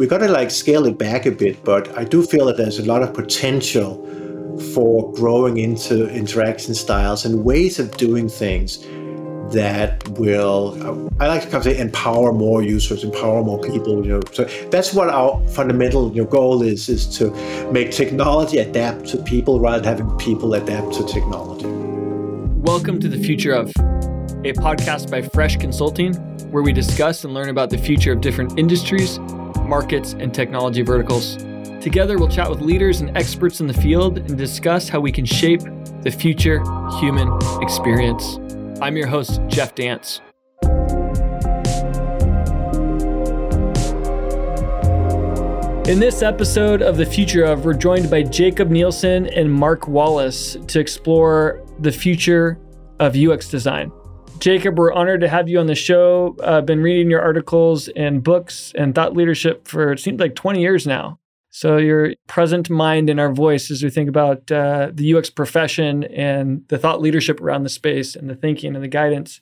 we got to like scale it back a bit, but I do feel that there's a lot of potential for growing into interaction styles and ways of doing things that will I like to kind of say empower more users, empower more people. You know, so that's what our fundamental you know, goal is: is to make technology adapt to people rather than having people adapt to technology. Welcome to the future of a podcast by Fresh Consulting, where we discuss and learn about the future of different industries, markets, and technology verticals. Together, we'll chat with leaders and experts in the field and discuss how we can shape the future human experience. I'm your host, Jeff Dance. In this episode of The Future of, we're joined by Jakob Nielsen and Marc Wallace to explore the future of UX design. Jakob, we're honored to have you on the show. I've been reading your articles and books and thought leadership for it seems like 20 years now. So your present mind and our voice as we think about uh, the UX profession and the thought leadership around the space and the thinking and the guidance.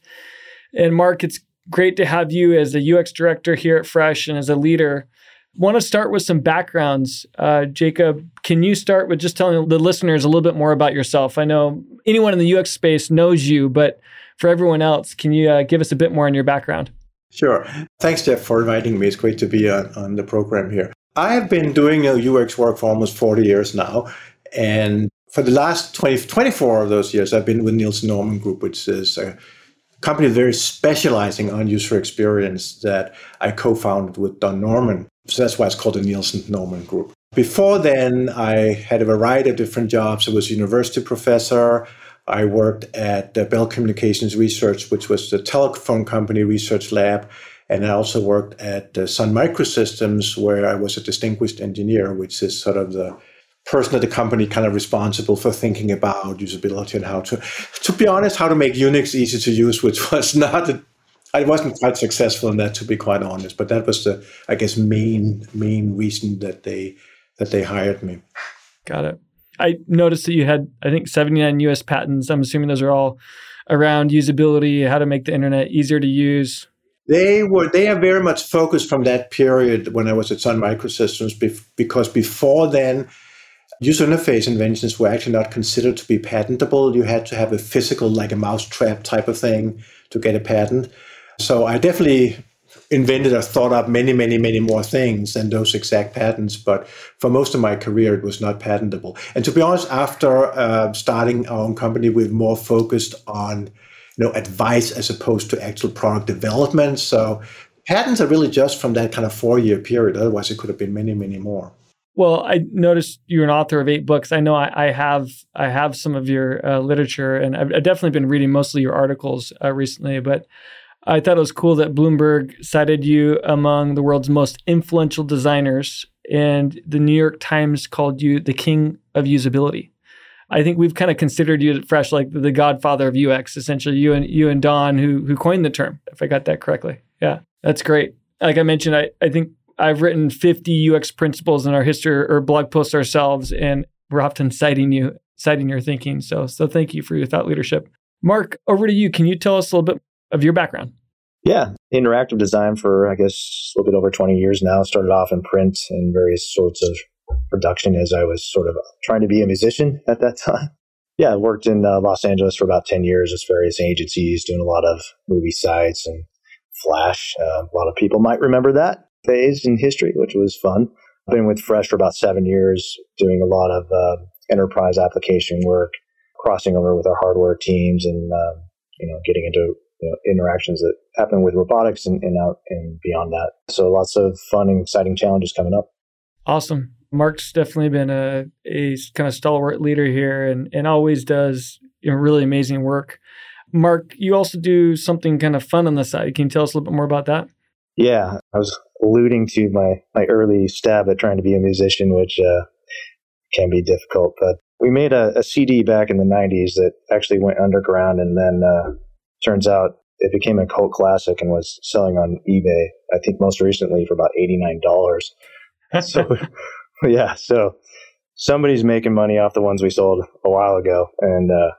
And Marc, it's great to have you as a UX director here at Fresh and as a leader. Want to start with some backgrounds. Uh, Jakob, can you start with just telling the listeners a little bit more about yourself? I know anyone in the UX space knows you, but for everyone else, can you uh, give us a bit more on your background? Sure. Thanks, Jeff, for inviting me. It's great to be on, on the program here. I have been doing UX work for almost 40 years now. And for the last 20, 24 of those years, I've been with Nielsen Norman Group, which is a company very specializing on user experience that I co founded with Don Norman. So that's why it's called the Nielsen Norman Group. Before then, I had a variety of different jobs. I was a university professor. I worked at Bell Communications Research, which was the telephone company research lab. And I also worked at Sun Microsystems, where I was a distinguished engineer, which is sort of the person at the company kind of responsible for thinking about usability and how to, to be honest, how to make Unix easy to use, which was not, a, I wasn't quite successful in that, to be quite honest. But that was the, I guess, main main reason that they that they hired me. Got it. I noticed that you had, I think, 79 US patents. I'm assuming those are all around usability, how to make the internet easier to use, they were they are very much focused from that period when I was at Sun Microsystems because before then user interface inventions were actually not considered to be patentable. You had to have a physical like a mousetrap type of thing to get a patent. So I definitely invented or thought up many, many, many more things than those exact patents. But for most of my career, it was not patentable. And to be honest, after uh, starting our own company, we're more focused on you know, advice as opposed to actual product development. So patents are really just from that kind of four year period. Otherwise, it could have been many, many more. Well, I noticed you're an author of eight books. I know I, I have I have some of your uh, literature, and I've, I've, definitely been reading mostly your articles uh, recently. But I thought it was cool that Bloomberg cited you among the world's most influential designers, and the New York Times called you the king of usability. I think we've kind of considered you fresh like the godfather of UX, essentially you and you and Don who who coined the term, if I got that correctly. Yeah, that's great. Like I mentioned, I, I think I've written 50 UX principles in our history or blog posts ourselves, and we're often citing you, citing your thinking. So so thank you for your thought leadership. Marc, over to you. Can you tell us a little bit of your background? Yeah, interactive design for I guess a little bit over 20 years now. Started off in print and various sorts of production as I was sort of trying to be a musician at that time. Yeah, I worked in uh, Los Angeles for about 10 years with various agencies, doing a lot of movie sites and Flash. Uh, a lot of people might remember that phase in history, which was fun. Been with Fresh for about seven years, doing a lot of uh, enterprise application work, crossing over with our hardware teams and, um, you know, getting into you know, interactions that happen with robotics and, and out and beyond that. So lots of fun and exciting challenges coming up. Awesome. Marc's definitely been a, a kind of stalwart leader here and, and always does you know, really amazing work. Marc, you also do something kind of fun on the side. Can you tell us a little bit more about that? Yeah, I was alluding to my, my early stab at trying to be a musician, which uh, can be difficult. But we made a, a, CD back in the 90s that actually went underground and then uh, turns out it became a cult classic and was selling on eBay, I think most recently for about $89. so yeah, so somebody's making money off the ones we sold a while ago, and uh,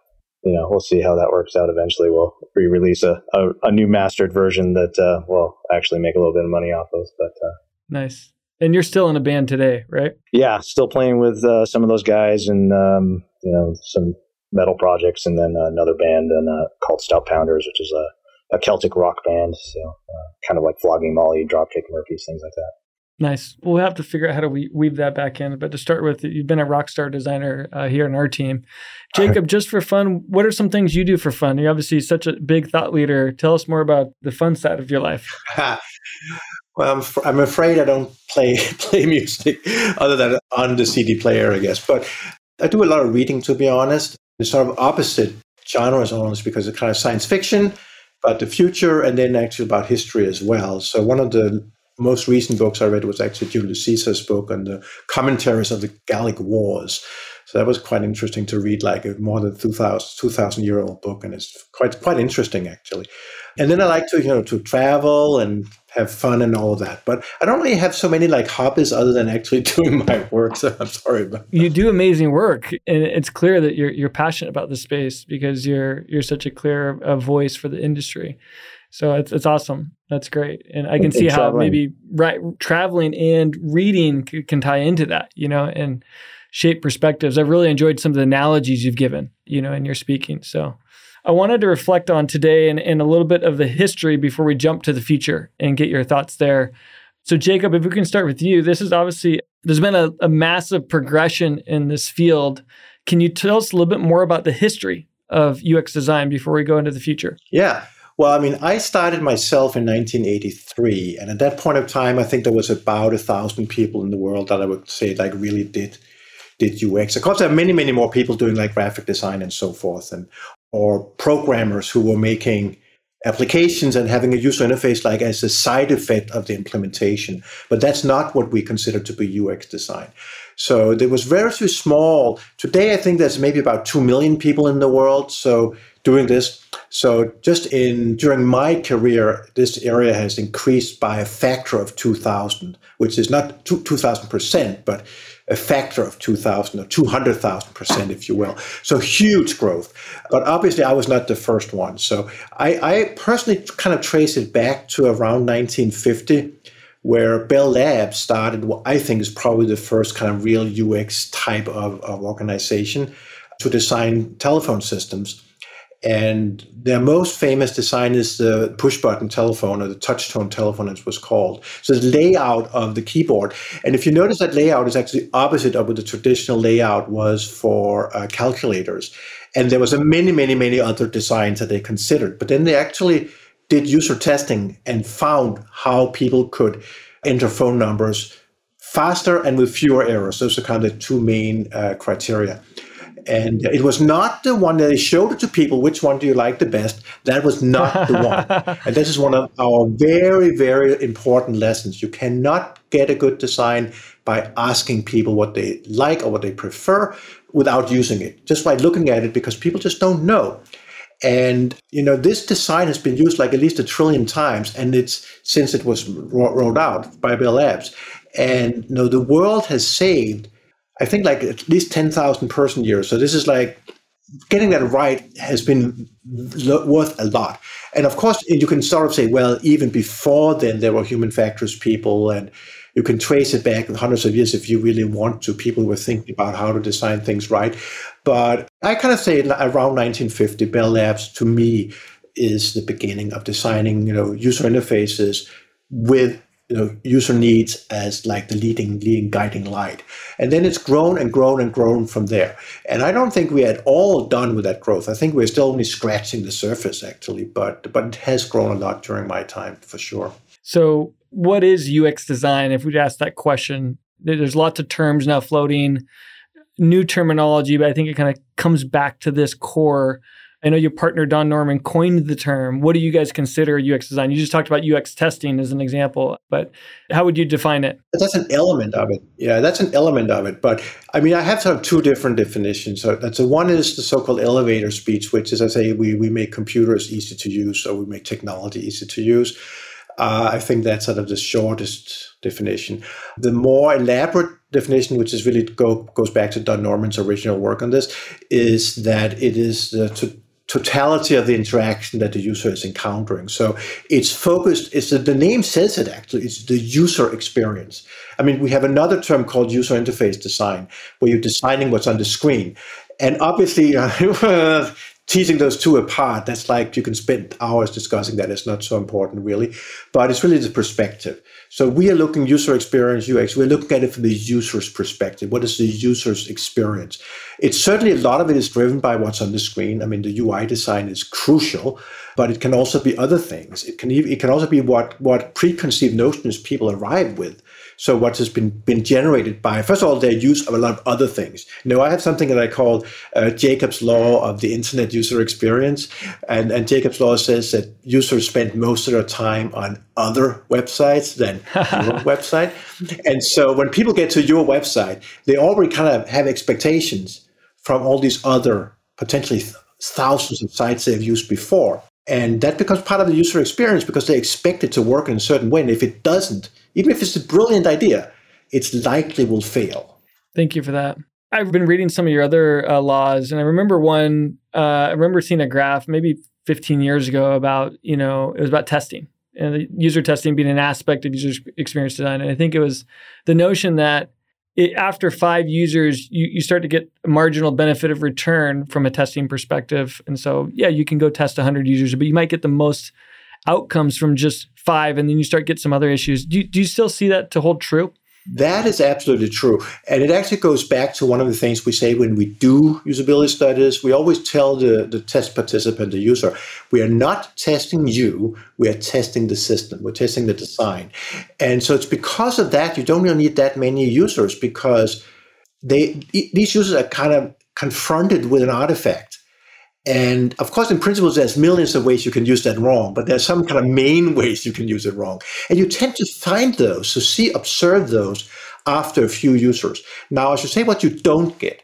you know we'll see how that works out. Eventually, we'll re-release a, a, a new mastered version that uh, will actually make a little bit of money off those. But uh, nice. And you're still in a band today, right? Yeah, still playing with uh, some of those guys and um, you know some metal projects, and then another band and uh, called Stout Pounders, which is a, a Celtic rock band. So uh, kind of like Flogging Molly, Dropkick Murphys, things like that. Nice. We'll have to figure out how to we- weave that back in. But to start with, you've been a rock star designer uh, here in our team. Jakob, just for fun, what are some things you do for fun? You're obviously such a big thought leader. Tell us more about the fun side of your life. well, I'm, I'm afraid I don't play play music other than on the CD player, I guess. But I do a lot of reading, to be honest. It's sort of opposite genres almost because it's kind of science fiction about the future and then actually about history as well. So one of the most recent books I read was actually Julius Caesar's book on the commentaries of the Gallic Wars. So that was quite interesting to read, like a more than 2,000, 2000 year old book, and it's quite quite interesting actually. And then I like to you know to travel and have fun and all of that. But I don't really have so many like hobbies other than actually doing my work. So I'm sorry about that. You do amazing work, and it's clear that you're you're passionate about the space because you're you're such a clear uh, voice for the industry. So it's it's awesome. That's great, and I can see and how maybe right traveling and reading c- can tie into that, you know, and shape perspectives. I've really enjoyed some of the analogies you've given, you know, in your speaking. So I wanted to reflect on today and, and a little bit of the history before we jump to the future and get your thoughts there. So Jakob, if we can start with you, this is obviously there's been a, a massive progression in this field. Can you tell us a little bit more about the history of UX design before we go into the future? Yeah. Well, I mean, I started myself in 1983, and at that point of time, I think there was about a thousand people in the world that I would say like really did did UX. Of course, there are many, many more people doing like graphic design and so forth, and or programmers who were making applications and having a user interface like as a side effect of the implementation. But that's not what we consider to be UX design. So there was very few small. Today, I think there's maybe about two million people in the world. So doing this. So just in during my career, this area has increased by a factor of 2,000, which is not 2,000 percent, but a factor of 2,000 or 200,000 percent, if you will. So huge growth. But obviously, I was not the first one. So I, I personally kind of trace it back to around 1950 where Bell Labs started what I think is probably the first kind of real UX type of, of organization to design telephone systems. And their most famous design is the push button telephone or the touch tone telephone, as it was called. So the layout of the keyboard. And if you notice that layout is actually opposite of what the traditional layout was for uh, calculators. And there was a many, many, many other designs that they considered. But then they actually did user testing and found how people could enter phone numbers faster and with fewer errors. Those are kind of the two main uh, criteria. And uh, it was not the one that they showed it to people. Which one do you like the best? That was not the one. and this is one of our very, very important lessons. You cannot get a good design by asking people what they like or what they prefer without using it, just by looking at it, because people just don't know. And you know, this design has been used like at least a trillion times, and it's since it was rolled out by Bell Labs. And you know, the world has saved I think like at least 10,000 person years. So this is like getting that right has been worth a lot. And of course, you can sort of say, well, even before then, there were human factors people, and you can trace it back hundreds of years if you really want to. People were thinking about how to design things right. But I kind of say around 1950, Bell Labs to me is the beginning of designing, you know, user interfaces with you know user needs as like the leading leading guiding light. And then it's grown and grown and grown from there. And i don't think we had all done with that growth. I think we're still only scratching the surface actually but but it has grown a lot during my time for sure. So what is ux design? If we'd ask that question there's lots of terms now floating new terminology but i think it kind of comes back to this core I know your partner Don Norman coined the term. What do you guys consider UX design? You just talked about UX testing as an example, but how would you define it? That's an element of it. Yeah, that's an element of it. But I mean, I have sort of two different definitions. So that's one is the so-called elevator speech, which is I say we we make computers easy to use, or we make technology easy to use. Uh, I think that's sort of the shortest definition. The more elaborate definition, which is really go, goes back to Don Norman's original work on this, is that it is the, to totality of the interaction that the user is encountering. So it's focused, it's the, name says it actually, it's the user experience. I mean, we have another term called user interface design, where you're designing what's on the screen. And obviously, uh, teasing those two apart, that's like you can spend hours discussing that. It's not so important, really. But it's really the perspective. So we are looking user experience UX. We're looking at it from the user's perspective. What is the user's experience? It's certainly a lot of it is driven by what's on the screen. I mean, the UI design is crucial, but it can also be other things. It can it can also be what what preconceived notions people arrive with. So what has been been generated by first of all their use of a lot of other things. You know, I have something that I call uh, Jakob's law of the internet user experience, and and Jakob's law says that users spend most of their time on other websites than your website, and so when people get to your website, they already kind of have expectations from all these other potentially thousands of sites they've used before. And that becomes part of the user experience because they expect it to work in a certain way. And if it doesn't, even if it's a brilliant idea, it's likely will fail. Thank you for that. I've been reading some of your other uh, laws, and I remember one. Uh, I remember seeing a graph maybe 15 years ago about you know it was about testing and user testing being an aspect of user experience design. And I think it was the notion that it, after five users, you, you start to get marginal benefit of return from a testing perspective. And so, yeah, you can go test 100 users, but you might get the most outcomes from just five, and then you start get some other issues. Do do you still see that to hold true? That is absolutely true. And it actually goes back to one of the things we say when we do usability studies. We always tell the, the test participant, the user, we are not testing you, we are testing the system, we're testing the design. And so it's because of that, you don't really need that many users because they these users are kind of confronted with an artifact and of course, in principles, there's millions of ways you can use that wrong, but there's some kind of main ways you can use it wrong. And you tend to find those, so see, observe those after a few users. Now, I should say what you don't get.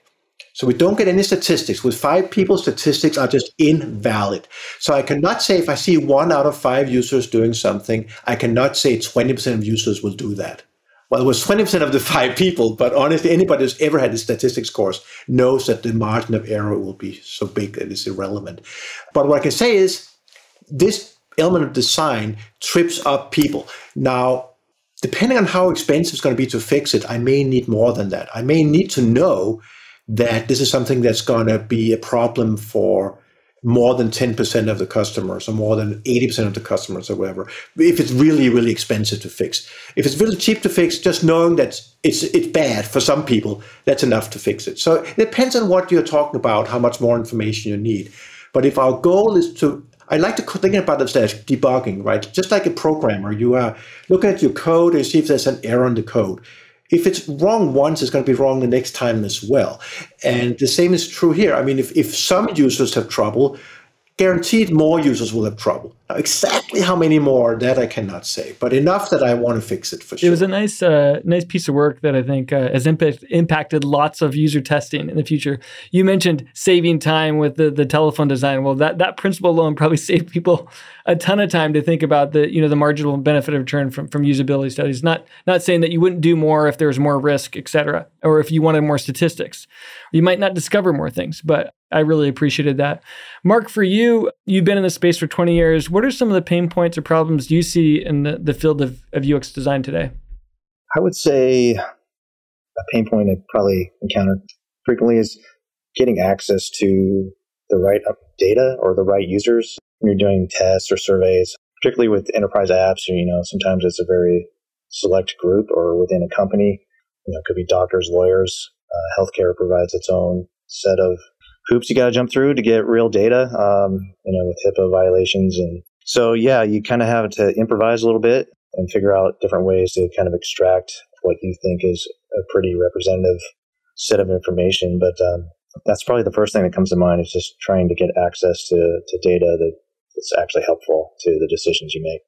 So we don't get any statistics. With five people, statistics are just invalid. So I cannot say if I see one out of five users doing something, I cannot say 20% of users will do that well, it was 20% of the five people, but honestly, anybody who's ever had a statistics course knows that the margin of error will be so big that it's irrelevant. But what I can say is this element of design trips up people. Now, depending on how expensive it's going to be to fix it, I may need more than that. I may need to know that this is something that's going to be a problem for more than 10% of the customers or more than 80% of the customers or whatever if it's really really expensive to fix. If it's really cheap to fix just knowing that it's it's bad for some people that's enough to fix it. So it depends on what you're talking about how much more information you need. But if our goal is to I like to think about it as debugging, right? Just like a programmer, you are looking at your code and see if there's an error in the code if it's wrong once, it's going to be wrong the next time as well. And the same is true here. I mean, if, if some users have trouble, guaranteed more users will have trouble. Now, exactly how many more that I cannot say, but enough that I want to fix it for sure. It was a nice, uh, nice piece of work that I think uh, has impact, impacted lots of user testing in the future. You mentioned saving time with the, the telephone design. Well, that that principle alone probably saved people a ton of time to think about the you know the marginal benefit of return from from usability studies. Not not saying that you wouldn't do more if there was more risk, et cetera, or if you wanted more statistics. You might not discover more things, but I really appreciated that. Marc, for you, you've been in the space for 20 years. What are some of the pain points or problems you see in the, the field of, of UX design today? I would say a pain point I probably encounter frequently is getting access to the right data or the right users you're doing tests or surveys, particularly with enterprise apps. You know, sometimes it's a very select group or within a company. You know, it could be doctors, lawyers. Uh, healthcare provides its own set of hoops you got to jump through to get real data, um, you know, with HIPAA violations. And so, yeah, you kind of have to improvise a little bit and figure out different ways to kind of extract what you think is a pretty representative set of information. But um, that's probably the first thing that comes to mind is just trying to get access to, to data that, that's actually helpful to the decisions you make.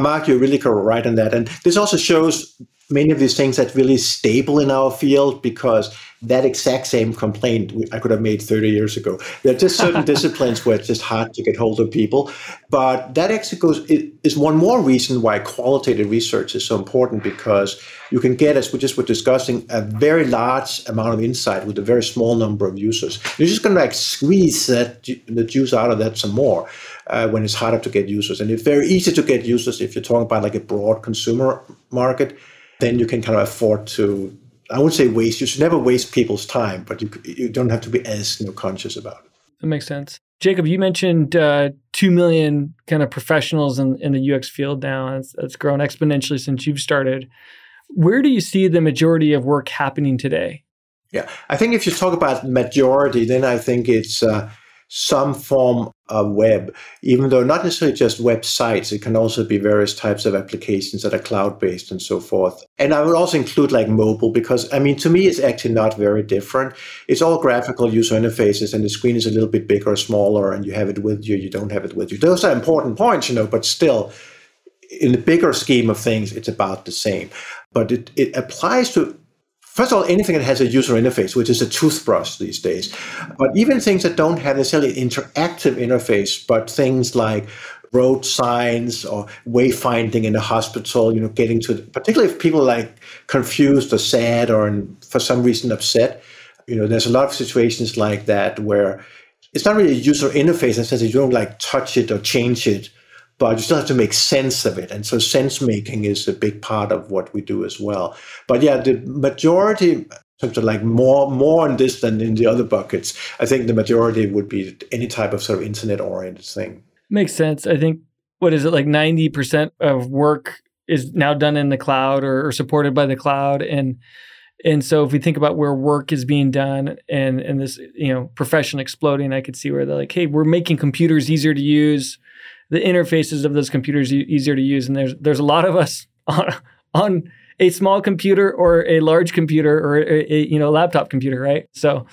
Marc, you're really correct on that. And this also shows many of these things that really stable in our field because that exact same complaint I could have made 30 years ago. There are just certain disciplines where it's just hard to get hold of people. But that actually goes is one more reason why qualitative research is so important because you can get, as we just were discussing, a very large amount of insight with a very small number of users. You're just going to like squeeze that the juice out of that some more uh, when it's harder to get users. And it's very easy to get users if you're talking about like a broad consumer market then you can kind of afford to I would say waste. You should never waste people's time, but you you don't have to be as you know, conscious about it. That makes sense. Jakob, you mentioned uh, two million kind of professionals in, in the UX field now. It's, it's grown exponentially since you've started. Where do you see the majority of work happening today? Yeah, I think if you talk about majority, then I think it's uh, some form of web, even though not necessarily just websites, it can also be various types of applications that are cloud based and so forth. And I would also include like mobile because, I mean, to me, it's actually not very different. It's all graphical user interfaces and the screen is a little bit bigger or smaller and you have it with you, you don't have it with you. Those are important points, you know, but still, in the bigger scheme of things, it's about the same. But it, it applies to First of all, anything that has a user interface, which is a toothbrush these days, but even things that don't have necessarily an interactive interface, but things like road signs or wayfinding in a hospital, you know, getting to, particularly if people are like confused or sad or for some reason upset, you know, there's a lot of situations like that where it's not really a user interface in the sense that you don't like touch it or change it, but you still have to make sense of it. And so sense making is a big part of what we do as well. But yeah, the majority sort of like more more in this than in the other buckets. I think the majority would be any type of sort of internet oriented thing. Makes sense. I think what is it like ninety percent of work is now done in the cloud or, or, supported by the cloud and and so if we think about where work is being done and and this you know profession exploding, I could see where they're like, hey, we're making computers easier to use the interfaces of those computers e- easier to use. And there's there's a lot of us on on a small computer or a large computer or a, a you know laptop computer, right? So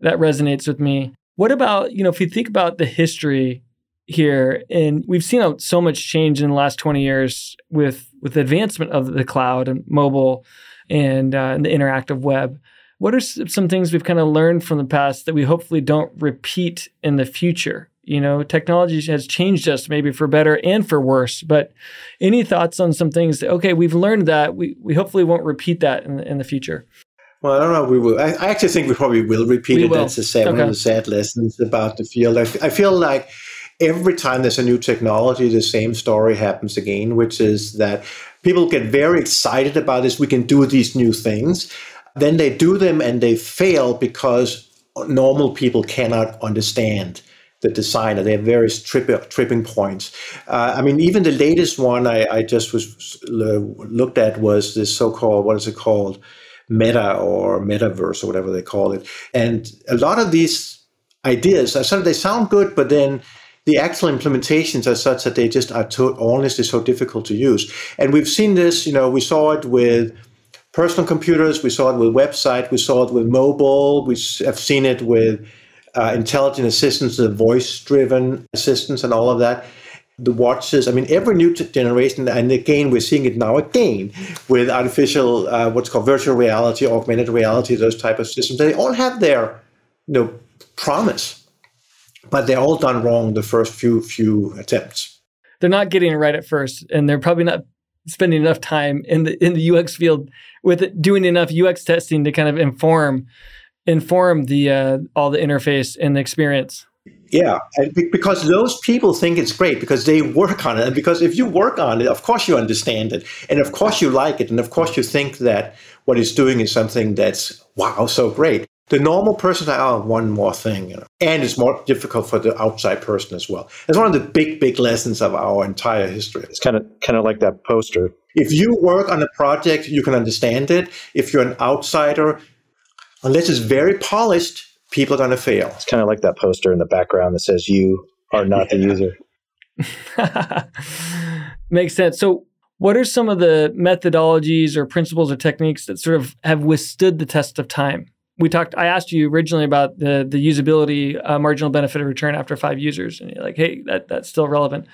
that resonates with me. What about you know if you think about the history here, and we've seen so much change in the last twenty years with with the advancement of the cloud and mobile and, uh, and the interactive web. What are some things we've kind of learned from the past that we hopefully don't repeat in the future? You know technology has changed us maybe for better and for worse but any thoughts on some things that, okay we've learned that we, we hopefully won't repeat that in the, in the future well, I don't know. We will. I, I actually think we probably will repeat we it. Will. That's the sad, okay. one of the sad lessons about the field. I, I feel like every time there's a new technology, the same story happens again, which is that people get very excited about this. We can do these new things. Then they do them and they fail because normal people cannot understand the designer. They have various trip, tripping points. Uh, I mean, even the latest one I, I just was looked at was this so-called what is it called, Meta or Metaverse or whatever they call it. And a lot of these ideas, some they sound good, but then the actual implementations are such that they just are too, honestly so difficult to use. And we've seen this. You know, we saw it with personal computers, we saw it with website, we saw it with mobile, we have seen it with uh, intelligent assistants, the voice driven assistants, and all of that. The watches, I mean, every new generation, and again, we're seeing it now again with artificial, uh, what's called virtual reality, augmented reality, those type of systems. They all have their, you know, promise, but they're all done wrong the first few few attempts. They're not getting it right at first, and they're probably not spending enough time in the in the UX field with it, doing enough UX testing to kind of inform inform the uh, all the interface and the experience. Yeah, because those people think it's great because they work on it. And because if you work on it, of course you understand it. And of course you like it. And of course you think that what it's doing is something that's, wow, so great. The normal person, oh, one more thing. You know? And it's more difficult for the outside person as well. It's one of the big, big lessons of our entire history. It's kind of kind of like that poster. If you work on a project, you can understand it. If you're an outsider, unless it's very polished, people are going to fail. It's kind of like that poster in the background that says you are not the user. Makes sense. So, what are some of the methodologies or principles or techniques that sort of have withstood the test of time? We talked. I asked you originally about the the usability uh, marginal benefit of return after five users, and you're like, "Hey, that that's still relevant."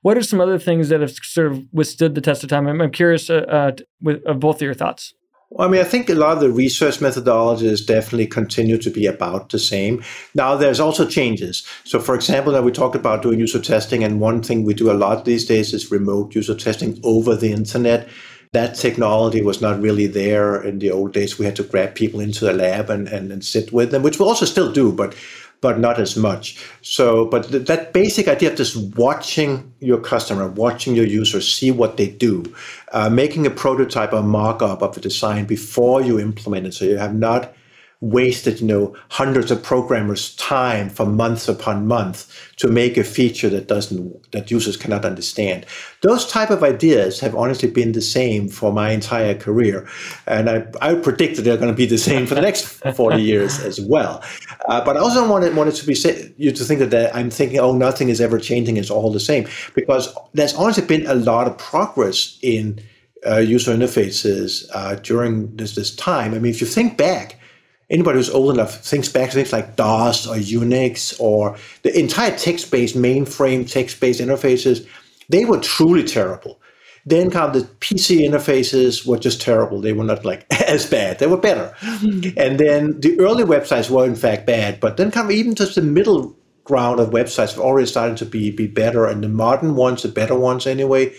What are some other things that have sort of withstood the test of time? I'm, I'm curious uh, uh, with of both of your thoughts. Well, I mean, I think a lot of the research methodologies definitely continue to be about the same. Now, there's also changes. So, for example, that we talked about doing user testing, and one thing we do a lot these days is remote user testing over the internet. That technology was not really there in the old days. We had to grab people into the lab and, and, and sit with them, which we also still do, but but not as much. So, but th- that basic idea of just watching your customer, watching your users, see what they do, uh, making a prototype or mock-up of the design before you implement it, so you have not wasted you know hundreds of programmers time for months upon months to make a feature that doesn't that users cannot understand. Those type of ideas have honestly been the same for my entire career and i, I predict that they're going to be the same for the next 40 years as well. Uh, but i also wanted wanted to be say, you to think that, that i'm thinking oh nothing is ever changing it's all the same because there's honestly been a lot of progress in uh, user interfaces uh, during this, this time. I mean if you think back anybody who's old enough thinks back to things like DOS or Unix or the entire text-based mainframe text-based interfaces, they were truly terrible. Then kind of the PC interfaces were just terrible. They were not like as bad. They were better. and then the early websites were in fact bad, but then kind of even just the middle ground of websites have already started to be be better. And the modern ones, the better ones anyway,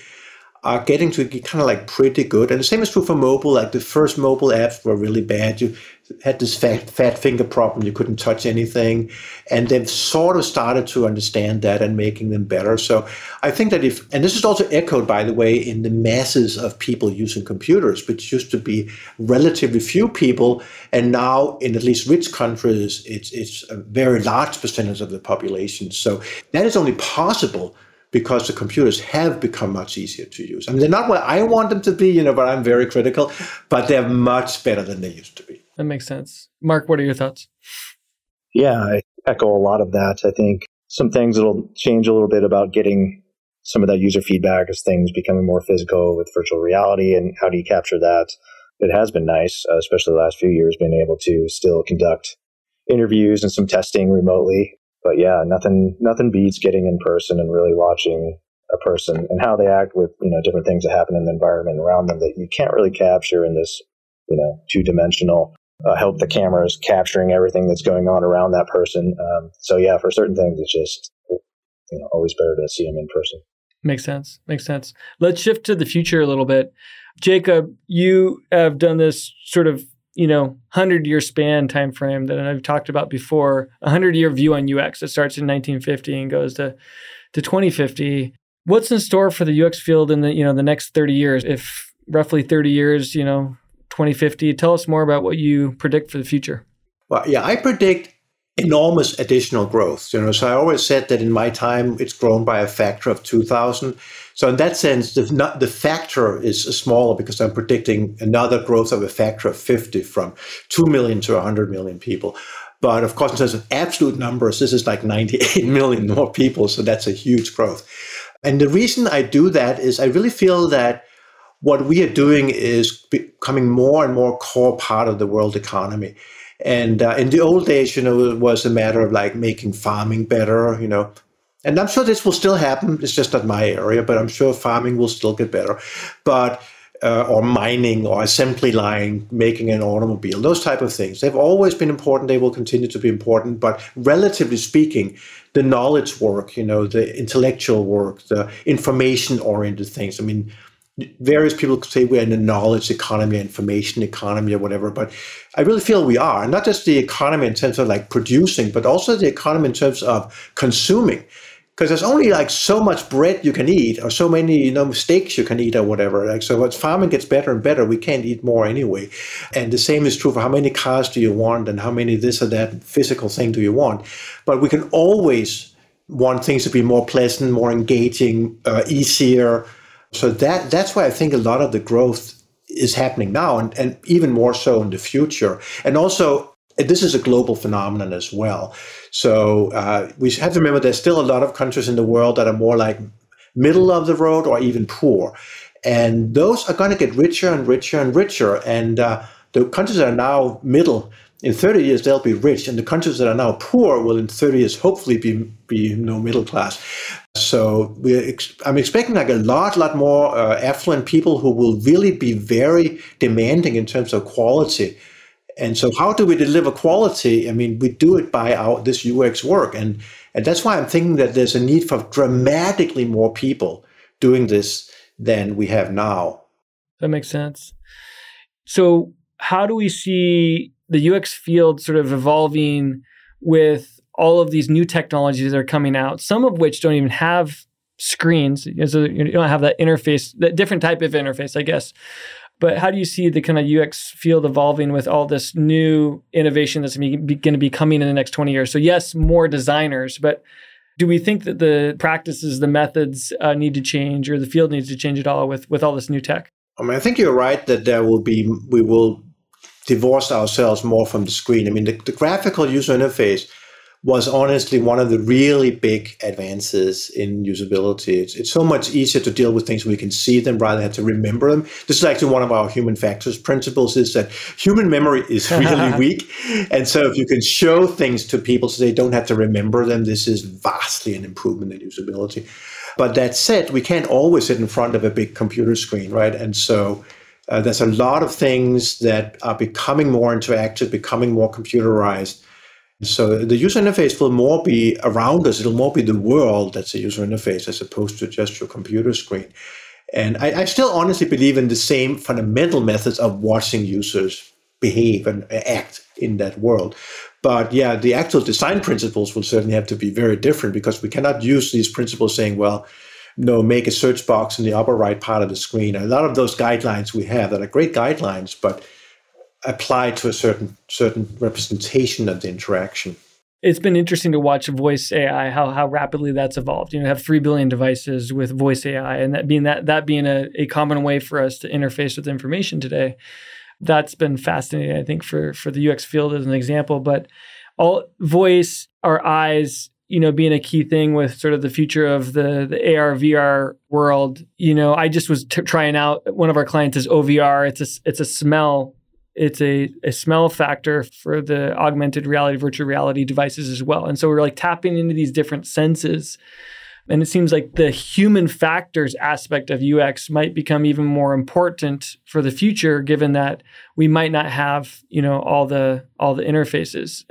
are getting to be kind of like pretty good. And the same is true for mobile. Like the first mobile apps were really bad. You had this fat, fat finger problem. You couldn't touch anything. And they've sort of started to understand that and making them better. So I think that if, and this is also echoed, by the way, in the masses of people using computers, which used to be relatively few people. And now in at least rich countries, it's, it's a very large percentage of the population. So that is only possible because the computers have become much easier to use. I mean, they're not what I want them to be, you know, but I'm very critical, but they're much better than they used to be. That makes sense. Marc, what are your thoughts? Yeah, I echo a lot of that. I think some things that'll change a little bit about getting some of that user feedback as things becoming more physical with virtual reality and how do you capture that? It has been nice, uh, especially the last few years, being able to still conduct interviews and some testing remotely but yeah, nothing nothing beats getting in person and really watching a person and how they act with you know different things that happen in the environment around them that you can't really capture in this you know two dimensional. Uh, help the cameras capturing everything that's going on around that person. Um, so yeah, for certain things, it's just you know always better to see them in person. Makes sense. Makes sense. Let's shift to the future a little bit. Jakob, you have done this sort of you know 100 year span time frame that I've talked about before, a 100 year view on UX that starts in 1950 and goes to to 2050. What's in store for the UX field in the you know the next 30 years? If roughly 30 years, you know, 2050, tell us more about what you predict for the future. Well, yeah, I predict enormous additional growth. You know, so I always said that in my time it's grown by a factor of 2,000. So in that sense, the, not, the factor is smaller because I'm predicting another growth of a factor of 50 from 2 million to 100 million people. But of course, in terms of absolute numbers, this is like 98 million more people. So that's a huge growth. And the reason I do that is I really feel that what we are doing is becoming more and more core part of the world economy. And uh, in the old days, you know, it was a matter of like making farming better, you know, and I'm sure this will still happen. It's just not my area, but I'm sure farming will still get better. But uh, or mining or assembly line, making an automobile, those type of things. They've always been important. They will continue to be important. But relatively speaking, the knowledge work, you know, the intellectual work, the information-oriented things. I mean, various people say we're in a knowledge economy, information economy, or whatever. But I really feel we are, not just the economy in terms of like producing, but also the economy in terms of consuming because there's only like so much bread you can eat or so many you know steaks you can eat or whatever like so as farming gets better and better we can't eat more anyway and the same is true for how many cars do you want and how many this or that physical thing do you want but we can always want things to be more pleasant more engaging uh, easier so that that's why i think a lot of the growth is happening now and, and even more so in the future and also this is a global phenomenon as well. So uh, we have to remember there's still a lot of countries in the world that are more like middle of the road or even poor. And those are going to get richer and richer and richer. And uh, the countries that are now middle, in 30 years they'll be rich, and the countries that are now poor will in 30 years hopefully be be know, middle class. So ex- I'm expecting like a lot, lot more uh, affluent people who will really be very demanding in terms of quality. And so, how do we deliver quality? I mean, we do it by our this UX work, and and that's why I'm thinking that there's a need for dramatically more people doing this than we have now. That makes sense. So, how do we see the UX field sort of evolving with all of these new technologies that are coming out, some of which don't even have screens. So you don't have that interface, that different type of interface, I guess. But how do you see the kind of UX field evolving with all this new innovation that's going to be coming in the next 20 years? So, yes, more designers, but do we think that the practices, the methods uh, need to change or the field needs to change at all with, with all this new tech? I mean, I think you're right that there will be, we will divorce ourselves more from the screen. I mean, the, the graphical user interface was honestly one of the really big advances in usability. It's, it's so much easier to deal with things when we can see them rather than have to remember them. This is actually one of our human factors principles is that human memory is really weak. And so if you can show things to people so they don't have to remember them, this is vastly an improvement in usability. But that said, we can't always sit in front of a big computer screen, right? And so uh, there's a lot of things that are becoming more interactive, becoming more computerized so the user interface will more be around us. It'll more be the world that's a user interface as opposed to just your computer screen. And I, I still honestly believe in the same fundamental methods of watching users behave and act in that world. But yeah, the actual design principles will certainly have to be very different because we cannot use these principles saying, well, no, make a search box in the upper right part of the screen. A lot of those guidelines we have that are great guidelines, but applied to a certain certain representation of the interaction. It's been interesting to watch voice AI, how how rapidly that's evolved. You know, have three billion devices with voice AI, and that being that that being a, a common way for us to interface with information today. That's been fascinating, I think, for for the UX field as an example. But all voice, our eyes, you know, being a key thing with sort of the future of the the AR VR world. You know, I just was t- trying out one of our clients is OVR. It's a it's a smell it's a, a smell factor for the augmented reality, virtual reality devices as well. And so we're like tapping into these different senses. And it seems like the human factors aspect of UX might become even more important for the future, given that we might not have, you know, all the all the interfaces.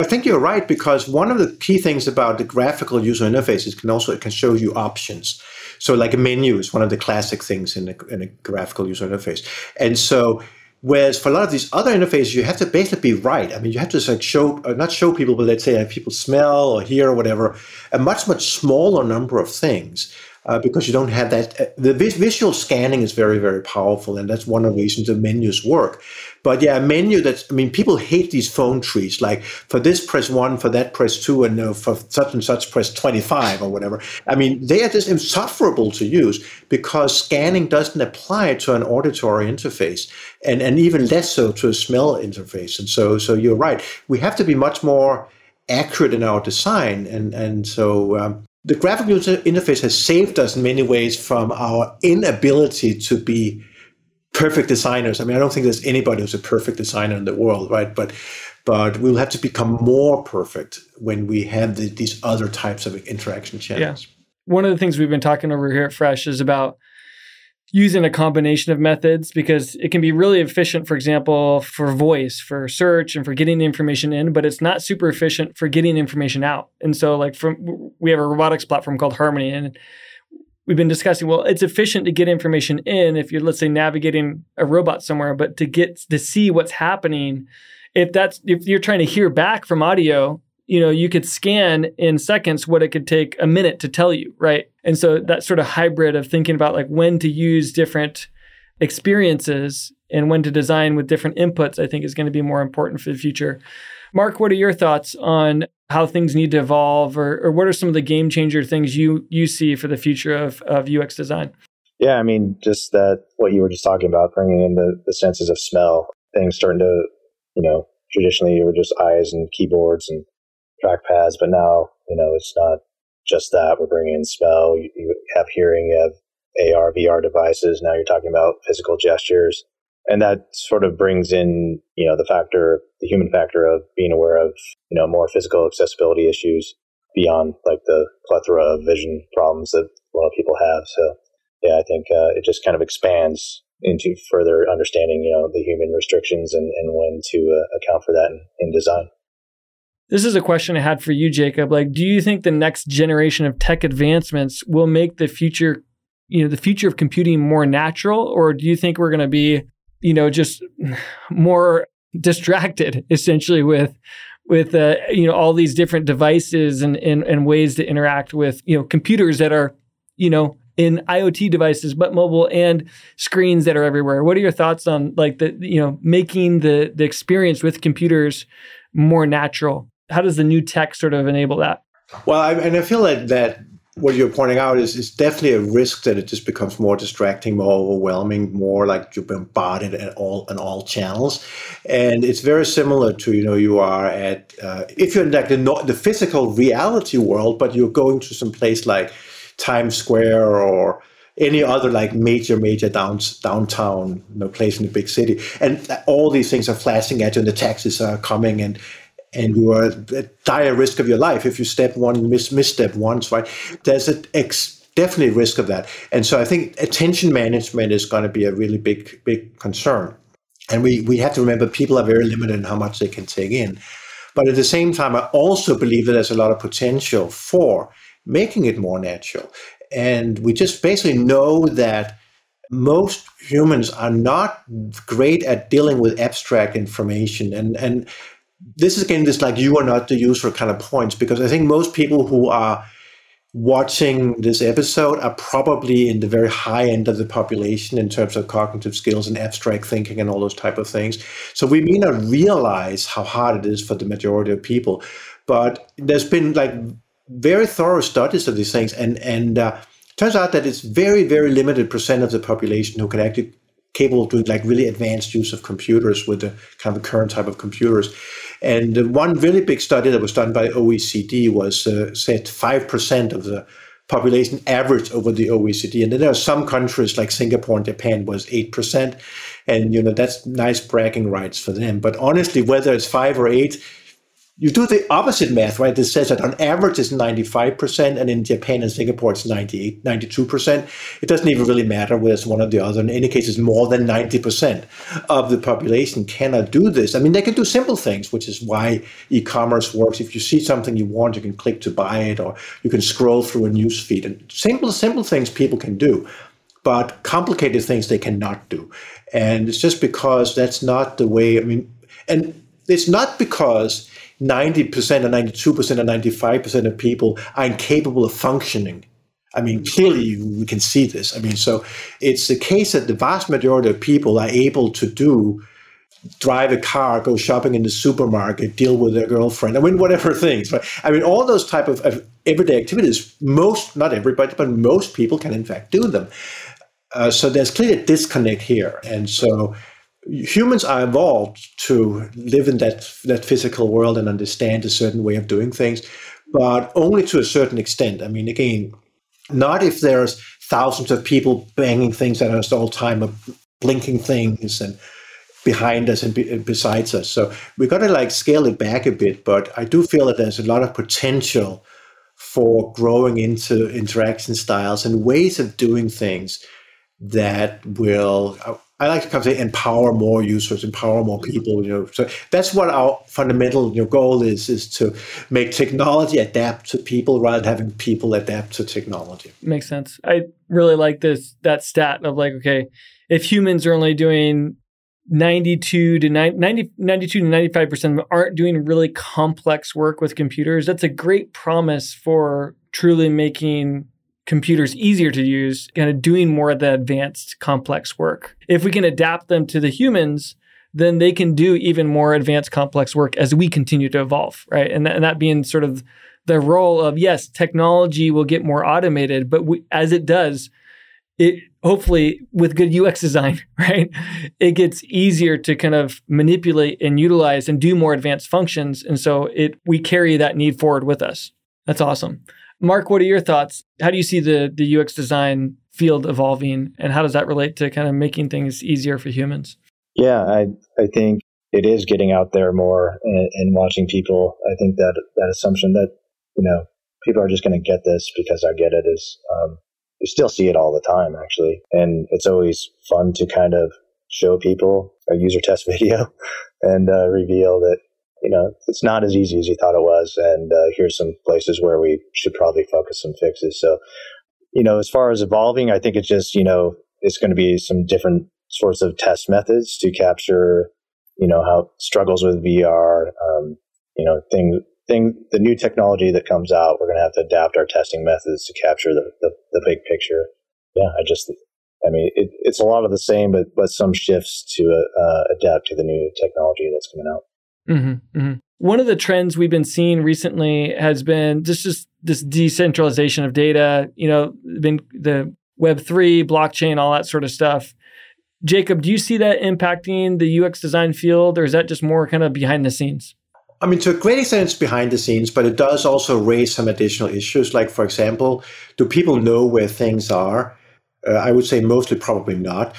I think you're right because one of the key things about the graphical user interfaces can also it can show you options. So like a menu is one of the classic things in a, in a graphical user interface, and so Whereas for a lot of these other interfaces, you have to basically be right. I mean, you have to like show, uh, not show people, but let's say like people smell or hear or whatever, a much, much smaller number of things uh, because you don't have that. Uh, the visual scanning is very, very powerful, and that's one of the reasons the menus work. But yeah, a menu that's, I mean, people hate these phone trees. Like for this, press one, for that, press two, and uh, for such and such, press 25 or whatever. I mean, they are just insufferable to use because scanning doesn't apply to an auditory interface and, and even less so to a smell interface. And so, so you're right. We have to be much more accurate in our design. And, and so, um, the graphic user interface has saved us in many ways from our inability to be perfect designers. I mean, I don't think there's anybody who's a perfect designer in the world, right? But but we'll have to become more perfect when we have the, these other types of interaction channels. Yeah. One of the things we've been talking over here at Fresh is about using a combination of methods because it can be really efficient, for example, for voice, for search, and for getting information in, but it's not super efficient for getting information out. And so, like, from we have a robotics platform called Harmony, and we've been discussing. Well, it's efficient to get information in if you're, let's say, navigating a robot somewhere, but to get to see what's happening, if that's if you're trying to hear back from audio, you know, you could scan in seconds what it could take a minute to tell you, right? And so that sort of hybrid of thinking about like when to use different experiences and when to design with different inputs, I think is going to be more important for the future. Marc, what are your thoughts on how things need to evolve or, or what are some of the game changer things you you see for the future of, of UX design? Yeah, I mean, just that what you were just talking about, bringing in the, the senses of smell, things starting to, you know, traditionally you were just eyes and keyboards and trackpads, but now you know it's not just that. We're bringing in smell. You, you have hearing. You have AR, VR devices. Now you're talking about physical gestures, and that sort of brings in you know the factor the human factor of being aware of you know more physical accessibility issues beyond like the plethora of vision problems that a lot of people have so yeah i think uh, it just kind of expands into further understanding you know the human restrictions and, and when to uh, account for that in, in design this is a question I had for you, Jakob. Like, do you think the next generation of tech advancements will make the future, you know, the future of computing more natural, or do you think we're going to be you know, just more distracted essentially with with uh, you know all these different devices and, and and ways to interact with you know computers that are you know in IoT devices but mobile and screens that are everywhere. What are your thoughts on like the you know making the the experience with computers more natural? How does the new tech sort of enable that? Well, I, and I feel that that what you're pointing out is, is definitely a risk that it just becomes more distracting, more overwhelming, more like you're bombarded at all on all channels, and it's very similar to you know you are at uh, if you're in like the the physical reality world, but you're going to some place like Times Square or any other like major major down, downtown you know, place in the big city and all these things are flashing at you and the taxis are coming and and you are at dire risk of your life if you step one miss misstep once right? There's a ex- definitely risk of that. And so i think attention management is going to be a really big big concern. And we we have to remember people are very limited in how much they can take in. But at the same time i also believe that there's a lot of potential for making it more natural. And we just basically know that most humans are not great at dealing with abstract information. And and this is again this like you are not the user kind of points because I think most people who are watching this episode are probably in the very high end of the population in terms of cognitive skills and abstract thinking and all those type of things. So we may not realize how hard it is for the majority of people, but there's been like very thorough studies of these things, and and uh, turns out that it's very very limited percent of the population who can actually capable of doing like really advanced use of computers with the kind of current type of computers. And one really big study that was done by OECD was uh, said 5% of the population average over the OECD. And then there are some countries like Singapore and Japan was 8%. And, you know, that's nice bragging rights for them. But honestly, whether it's five or eight, you do the opposite math, right? This says that on average it's 95%, and in Japan and Singapore it's 98, 92%. It doesn't even really matter whether it's one or the other. In any case, it's more than 90% of the population cannot do this. I mean, they can do simple things, which is why e-commerce works. If you see something you want, you can click to buy it, or you can scroll through a news feed. And simple, simple things people can do, but complicated things they cannot do. And it's just because that's not the way, I mean, and it's not because 90% or 92% or 95% of people are incapable of functioning. I mean, clearly we can see this. I mean, so it's the case that the vast majority of people are able to do drive a car, go shopping in the supermarket, deal with their girlfriend, I mean, whatever things. Right? I mean, all those type of, of everyday activities, most, not everybody, but most people can in fact do them. Uh, so there's clearly a disconnect here. And so humans are evolved to live in that that physical world and understand a certain way of doing things, but only to a certain extent. I mean, again, not if there's thousands of people banging things at us all the time, blinking things and behind us and, be, besides us. So we've got to like scale it back a bit. But I do feel that there's a lot of potential for growing into interaction styles and ways of doing things that will uh, I like to kind of say empower more users, empower more people. You know, so that's what our fundamental you know, goal is: is to make technology adapt to people rather than having people adapt to technology. Makes sense. I really like this that stat of like, okay, if humans are only doing 92 to 90, 92 to 95 percent aren't doing really complex work with computers, that's a great promise for truly making computers easier to use, kind of doing more of the advanced complex work. If we can adapt them to the humans, then they can do even more advanced complex work as we continue to evolve, right? And, th- and that being sort of the role of yes, technology will get more automated, but we, as it does, it hopefully with good UX design, right? It gets easier to kind of manipulate and utilize and do more advanced functions, and so it we carry that need forward with us. That's awesome. Marc, what are your thoughts? How do you see the the UX design field evolving, and how does that relate to kind of making things easier for humans? Yeah, I I think it is getting out there more and, and watching people. I think that that assumption that you know people are just going to get this because I get it is um, you still see it all the time actually, and it's always fun to kind of show people a user test video and uh, reveal that you know it's not as easy as you thought it was, and uh, here's some places where we should probably focus some fixes. So you know, as far as evolving, I think it's just you know it's going to be some different sorts of test methods to capture you know how struggles with VR, um, you know things thing, the new technology that comes out, we're going to have to adapt our testing methods to capture the, the, the big picture. Yeah, I just, I mean, it, it's a lot of the same, but but some shifts to uh, adapt to the new technology that's coming out. Mm-hmm, mm-hmm. One of the trends we've been seeing recently has been just just this decentralization of data. You know, been the Web three, blockchain, all that sort of stuff. Jakob, do you see that impacting the UX design field, or is that just more kind of behind the scenes? I mean, to a great extent, it's behind the scenes, but it does also raise some additional issues. Like, for example, do people know where things are? Uh, I would say mostly probably not.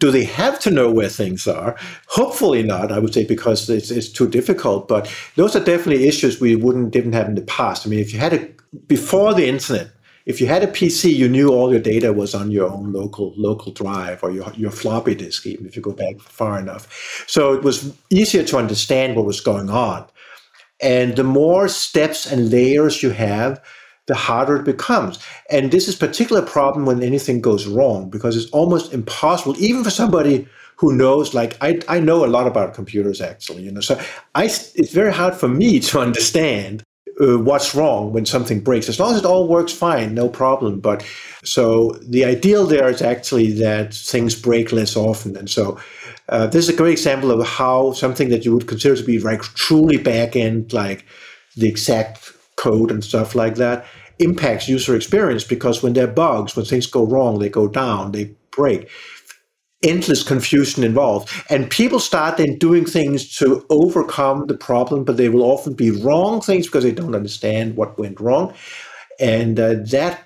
Do they have to know where things are? Hopefully not. I would say because it's, it's too difficult. But those are definitely issues we wouldn't didn't have in the past. I mean, if you had a before the internet, if you had a PC, you knew all your data was on your own local local drive or your, your floppy disk, even if you go back far enough. So it was easier to understand what was going on. And the more steps and layers you have, the harder it becomes. And this is particular problem when anything goes wrong because it's almost impossible, even for somebody who knows, like I, I know a lot about computers actually, you know, so I, it's very hard for me to understand uh, what's wrong when something breaks. As long as it all works fine, no problem. But so the ideal there is actually that things break less often. And so uh, this is a great example of how something that you would consider to be like truly back end, like the exact code and stuff like that, impacts user experience because when there are bugs, when things go wrong, they go down, they break. Endless confusion involved. And people start then doing things to overcome the problem, but they will often be wrong things because they don't understand what went wrong. And uh, that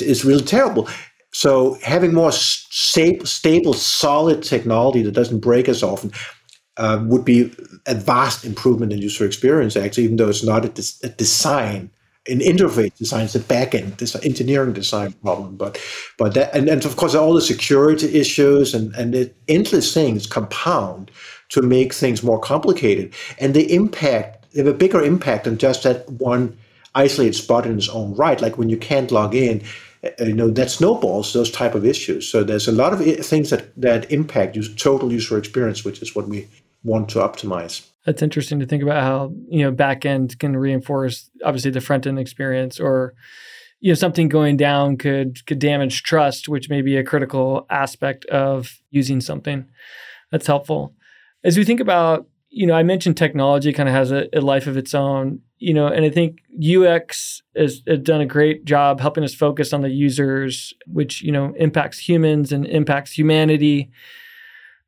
is really terrible. So having more stable, solid technology that doesn't break as often uh, would be a vast improvement in user experience. Actually, even though it's not a, des- a design, an interface design, it's a backend this engineering design problem. But but that and, and of course all the security issues and and the endless things compound to make things more complicated, and they impact they have a bigger impact than just that one isolated spot in its own right. Like when you can't log in you know that snowballs those type of issues. So there's a lot of things that that impact total user experience, which is what we want to optimize. That's interesting to think about how you know back end can reinforce obviously the front end experience, or you know something going down could could damage trust, which may be a critical aspect of using something. That's helpful. As we think about you know, I mentioned technology kind of has a, a, life of its own, you know, and I think UX has, has, done a great job helping us focus on the users, which, you know, impacts humans and impacts humanity.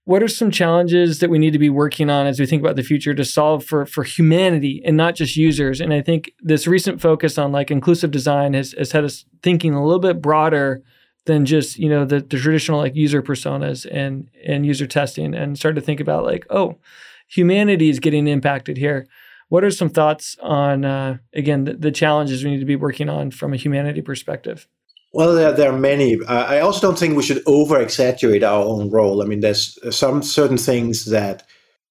What are some challenges that we need to be working on as we think about the future to solve for, for humanity and not just users? And I think this recent focus on like inclusive design has, has had us thinking a little bit broader than just, you know, the, the traditional like user personas and, and user testing and start to think about like, oh, humanity is getting impacted here. What are some thoughts on, uh, again, the, the, challenges we need to be working on from a humanity perspective? Well, there, there are many. Uh, I also don't think we should over exaggerate our own role. I mean, there's some certain things that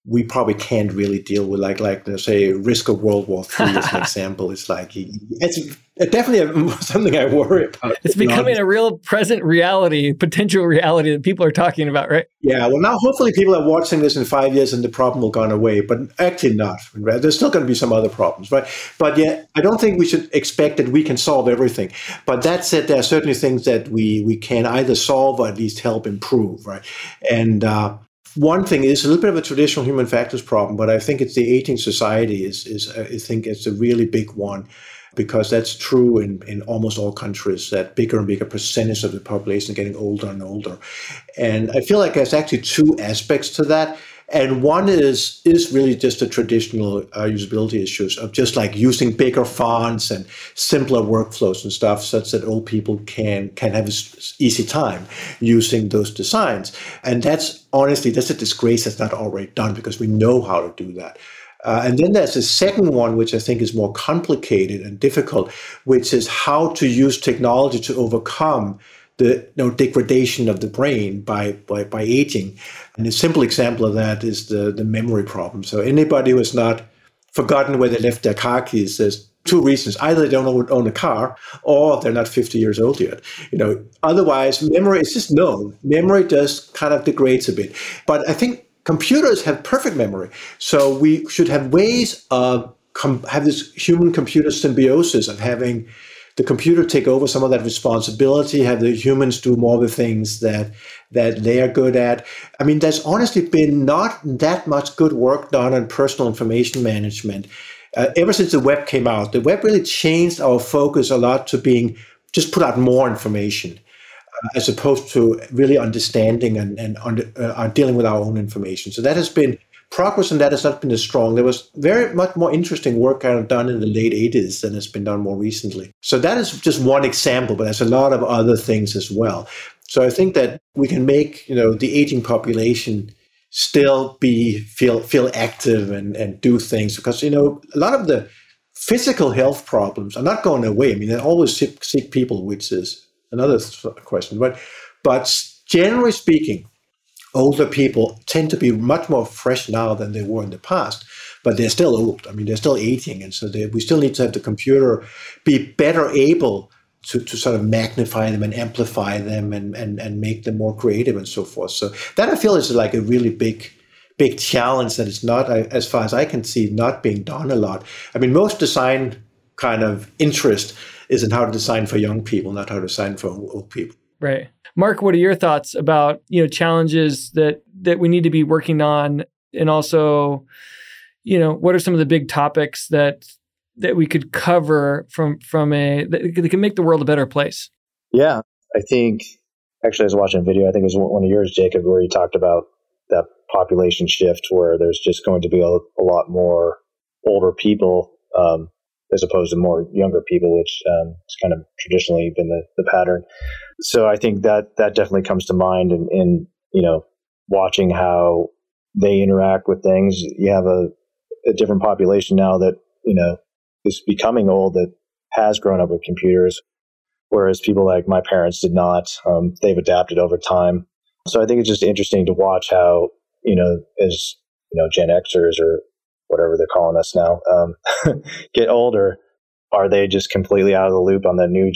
we probably can't really deal with, like like say risk of World War III as an example. It's like it's definitely something I worry about. It's becoming a real present reality, potential reality that people are talking about, right? Yeah. Well, now hopefully people are watching this in five years and the problem will gone away, but actually not. Right? There's still going to be some other problems, right? But yeah, I don't think we should expect that we can solve everything. But that said, there are certainly things that we we can either solve or at least help improve, right? And uh, one thing is a little bit of a traditional human factors problem, but I think it's the aging society is is I think it's a really big one because that's true in, in almost all countries that bigger and bigger percentage of the population getting older and older. And I feel like there's actually two aspects to that. And one is is really just the traditional uh, usability issues of just like using bigger fonts and simpler workflows and stuff, such that old people can can have an easy time using those designs. And that's honestly that's a disgrace that's not already done because we know how to do that. Uh, and then there's a second one, which I think is more complicated and difficult, which is how to use technology to overcome the you know, degradation of the brain by, by, by aging. And a simple example of that is the, the memory problem. So anybody who has not forgotten where they left their car keys, there's two reasons. Either they don't own, a car or they're not 50 years old yet. You know, otherwise memory is just known. Memory just kind of degrades a bit. But I think computers have perfect memory. So we should have ways of com- have this human computer symbiosis of having the computer take over some of that responsibility, have the humans do more of the things that that they are good at. I mean, there's honestly been not that much good work done on personal information management. Uh, ever since the web came out, the web really changed our focus a lot to being just put out more information uh, as opposed to really understanding and, and under, uh, dealing with our own information. So that has been progress in that has not been as strong. There was very much more interesting work kind of done in the late 80s than has been done more recently. So that is just one example, but there's a lot of other things as well. So I think that we can make, you know, the aging population still be feel feel active and, and do things because, you know, a lot of the physical health problems are not going away. I mean, they're always sick, sick people, which is another question. But but generally speaking, older people tend to be much more fresh now than they were in the past, but they're still old. I mean, they're still aging. And so they, we still need to have the computer be better able to, to sort of magnify them and amplify them and, and, and make them more creative and so forth. So that I feel is like a really big, big challenge that is not, as far as I can see, not being done a lot. I mean, most design kind of interest is in how to design for young people, not how to design for old people. Right. Marc, what are your thoughts about, you know, challenges that that we need to be working on and also, you know, what are some of the big topics that that we could cover from from a that can make the world a better place? Yeah, I think actually I was watching a video, I think it was one of yours, Jakob, where you talked about that population shift where there's just going to be a, a lot more older people um, as opposed to more younger people, which um, has kind of traditionally been the, the pattern. So I think that that definitely comes to mind in, in you know watching how they interact with things. You have a, a different population now that you know is becoming old that has grown up with computers, whereas people like my parents did not. Um, they've adapted over time. So I think it's just interesting to watch how you know as you know Gen Xers or whatever they're calling us now um, get older are they just completely out of the loop on the new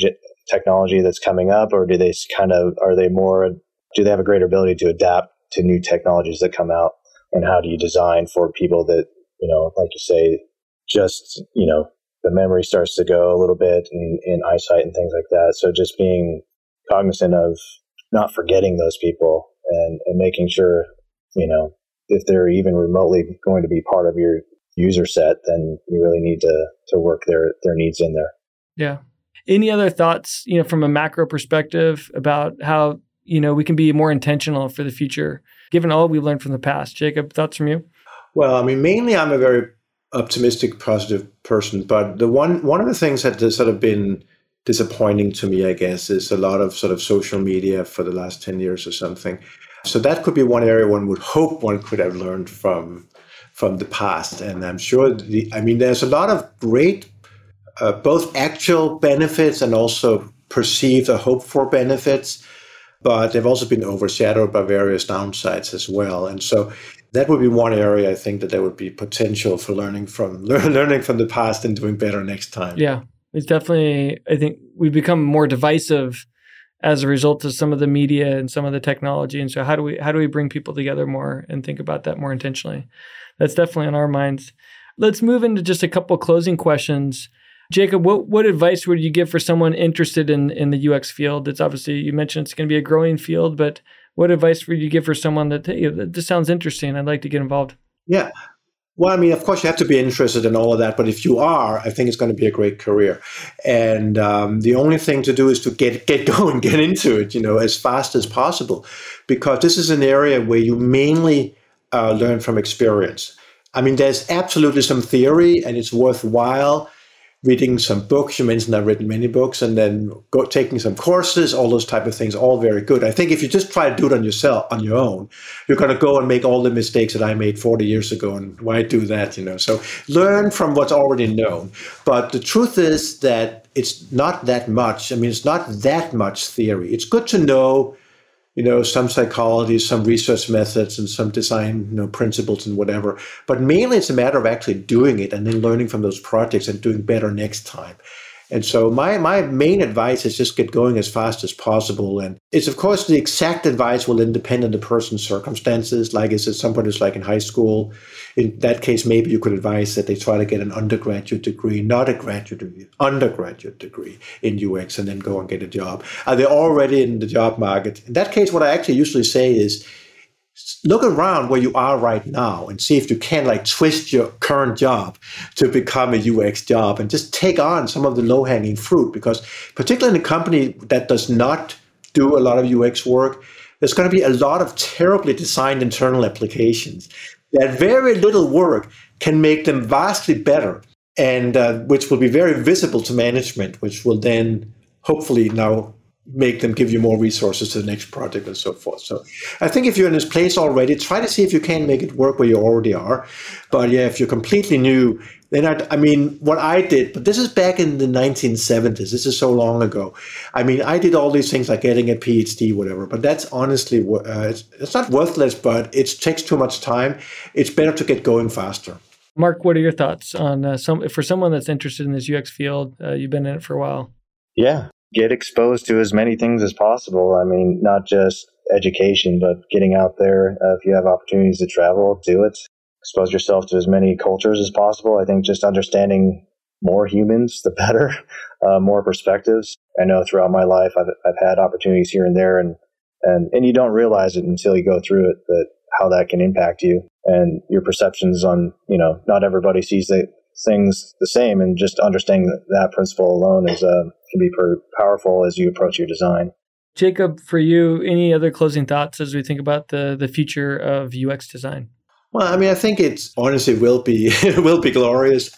technology that's coming up, or do they kind of are they more do they have a greater ability to adapt to new technologies that come out? And how do you design for people that you know, like you say, just you know, the memory starts to go a little bit in, in eyesight and things like that. So just being cognizant of not forgetting those people and, and making sure, you know, if they're even remotely going to be part of your user set, then you really need to to work their their needs in there. Yeah. Any other thoughts, you know, from a macro perspective about how, you know, we can be more intentional for the future, given all we've learned from the past? Jakob, thoughts from you? Well, I mean, mainly I'm a very optimistic, positive person, but the one one of the things that has sort of been disappointing to me, I guess, is a lot of sort of social media for the last 10 years or something. So that could be one area one would hope one could have learned from from the past. And I'm sure, the, I mean, there's a lot of great uh, both actual benefits and also perceived or hoped for benefits, but they've also been overshadowed by various downsides as well. And so that would be one area I think that there would be potential for learning from learning from the past and doing better next time. Yeah, it's definitely. I think we've become more divisive as a result of some of the media and some of the technology. And so, how do we how do we bring people together more and think about that more intentionally? That's definitely on our minds. Let's move into just a couple closing questions. Jakob, what, what advice would you give for someone interested in, in the UX field? It's obviously, you mentioned it's going to be a growing field, but what advice would you give for someone that, hey, this sounds interesting, I'd like to get involved? Yeah. Well, I mean, of course, you have to be interested in all of that, but if you are, I think it's going to be a great career. And um, the only thing to do is to get get going, get into it, you know, as fast as possible, because this is an area where you mainly uh, learn from experience. I mean, there's absolutely some theory, and it's worthwhile reading some books. You mentioned I've written many books, and then go, taking some courses, all those type of things, all very good. I think if you just try to do it on yourself, on your own, you're going to go and make all the mistakes that I made 40 years ago. And why do that? You know, so learn from what's already known. But the truth is that it's not that much. I mean, it's not that much theory. It's good to know you know, some psychology, some research methods, and some design, you know, principles and whatever. But mainly it's a matter of actually doing it and then learning from those projects and doing better next time. And so my my main advice is just get going as fast as possible. And it's of course the exact advice will depend on the person's circumstances. Like is it somebody who's like in high school? In that case, maybe you could advise that they try to get an undergraduate degree, not a graduate degree, undergraduate degree in UX, and then go and get a job. Are they already in the job market? In that case, what I actually usually say is look around where you are right now and see if you can like twist your current job to become a UX job and just take on some of the low hanging fruit because particularly in a company that does not do a lot of UX work, there's going to be a lot of terribly designed internal applications that very little work can make them vastly better and uh, which will be very visible to management, which will then hopefully now make them give you more resources to the next project and so forth. So I think if you're in this place already, try to see if you can make it work where you already are. But yeah, if you're completely new, then I, I mean, what I did, but this is back in the 1970s. This is so long ago. I mean, I did all these things like getting a PhD, whatever. But that's honestly, uh, it's, it's not worthless, but it takes too much time. It's better to get going faster. Marc, what are your thoughts on uh, some for someone that's interested in this UX field? Uh, you've been in it for a while. Yeah, get exposed to as many things as possible. I mean, not just education, but getting out there. Uh, if you have opportunities to travel, do it. Expose yourself to as many cultures as possible. I think just understanding more humans, the better, uh, more perspectives. I know throughout my life, I've, I've had opportunities here and there, and, and, and you don't realize it until you go through it, but how that can impact you and your perceptions on, you know, not everybody sees the, things the same, and just understanding that, that principle alone is uh, can be pretty powerful as you approach your design. Jakob, for you, any other closing thoughts as we think about the the future of UX design? Well, I mean, I think it's honestly will be will be glorious.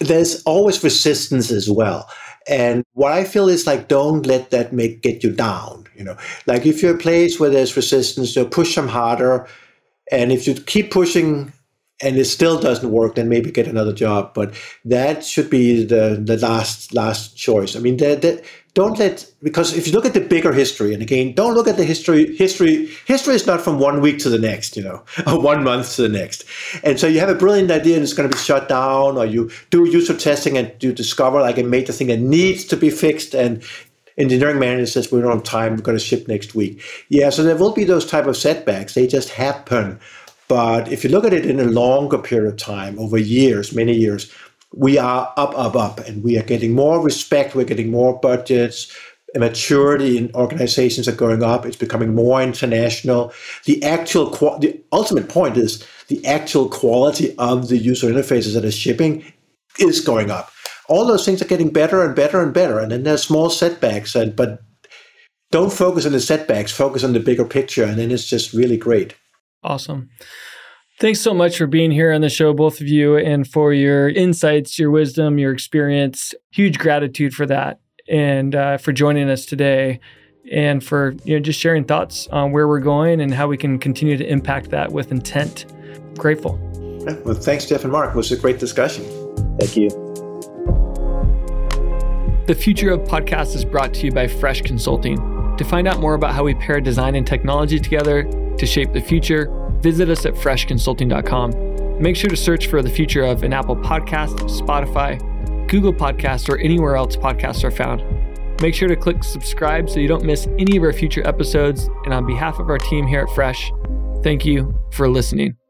There's always resistance as well. And what I feel is like, don't let that make get you down. You know, like if you're a place where there's resistance, you push them harder. And if you keep pushing and it still doesn't work, then maybe get another job. But that should be the the last last choice. I mean, the, the, don't let because if you look at the bigger history, and again, don't look at the history. History history is not from one week to the next, you know, or one month to the next. And so you have a brilliant idea and it's going to be shut down, or you do user testing and you discover like a major thing that needs to be fixed, and engineering manager says we don't have time, we're going to ship next week. Yeah, so there will be those type of setbacks. They just happen. But if you look at it in a longer period of time, over years, many years, we are up, up, up, and we are getting more respect. We're getting more budgets. Maturity in organizations are going up. It's becoming more international. The actual, the ultimate point is the actual quality of the user interfaces that are shipping is going up. All those things are getting better and better and better. And then there's small setbacks, and but don't focus on the setbacks. Focus on the bigger picture, and then it's just really great. Awesome. Thanks so much for being here on the show, both of you, and for your insights, your wisdom, your experience. Huge gratitude for that, and uh, for joining us today, and for you know just sharing thoughts on where we're going and how we can continue to impact that with intent. Grateful. Yeah, well, thanks, Jeff and Marc. It was a great discussion. Thank you. The Future of Podcasts is brought to you by Fresh Consulting. To find out more about how we pair design and technology together to shape the future, visit us at freshconsulting.com. Make sure to search for the future of an Apple Podcast, Spotify, Google Podcast, or anywhere else podcasts are found. Make sure to click subscribe so you don't miss any of our future episodes. And on behalf of our team here at Fresh, thank you for listening.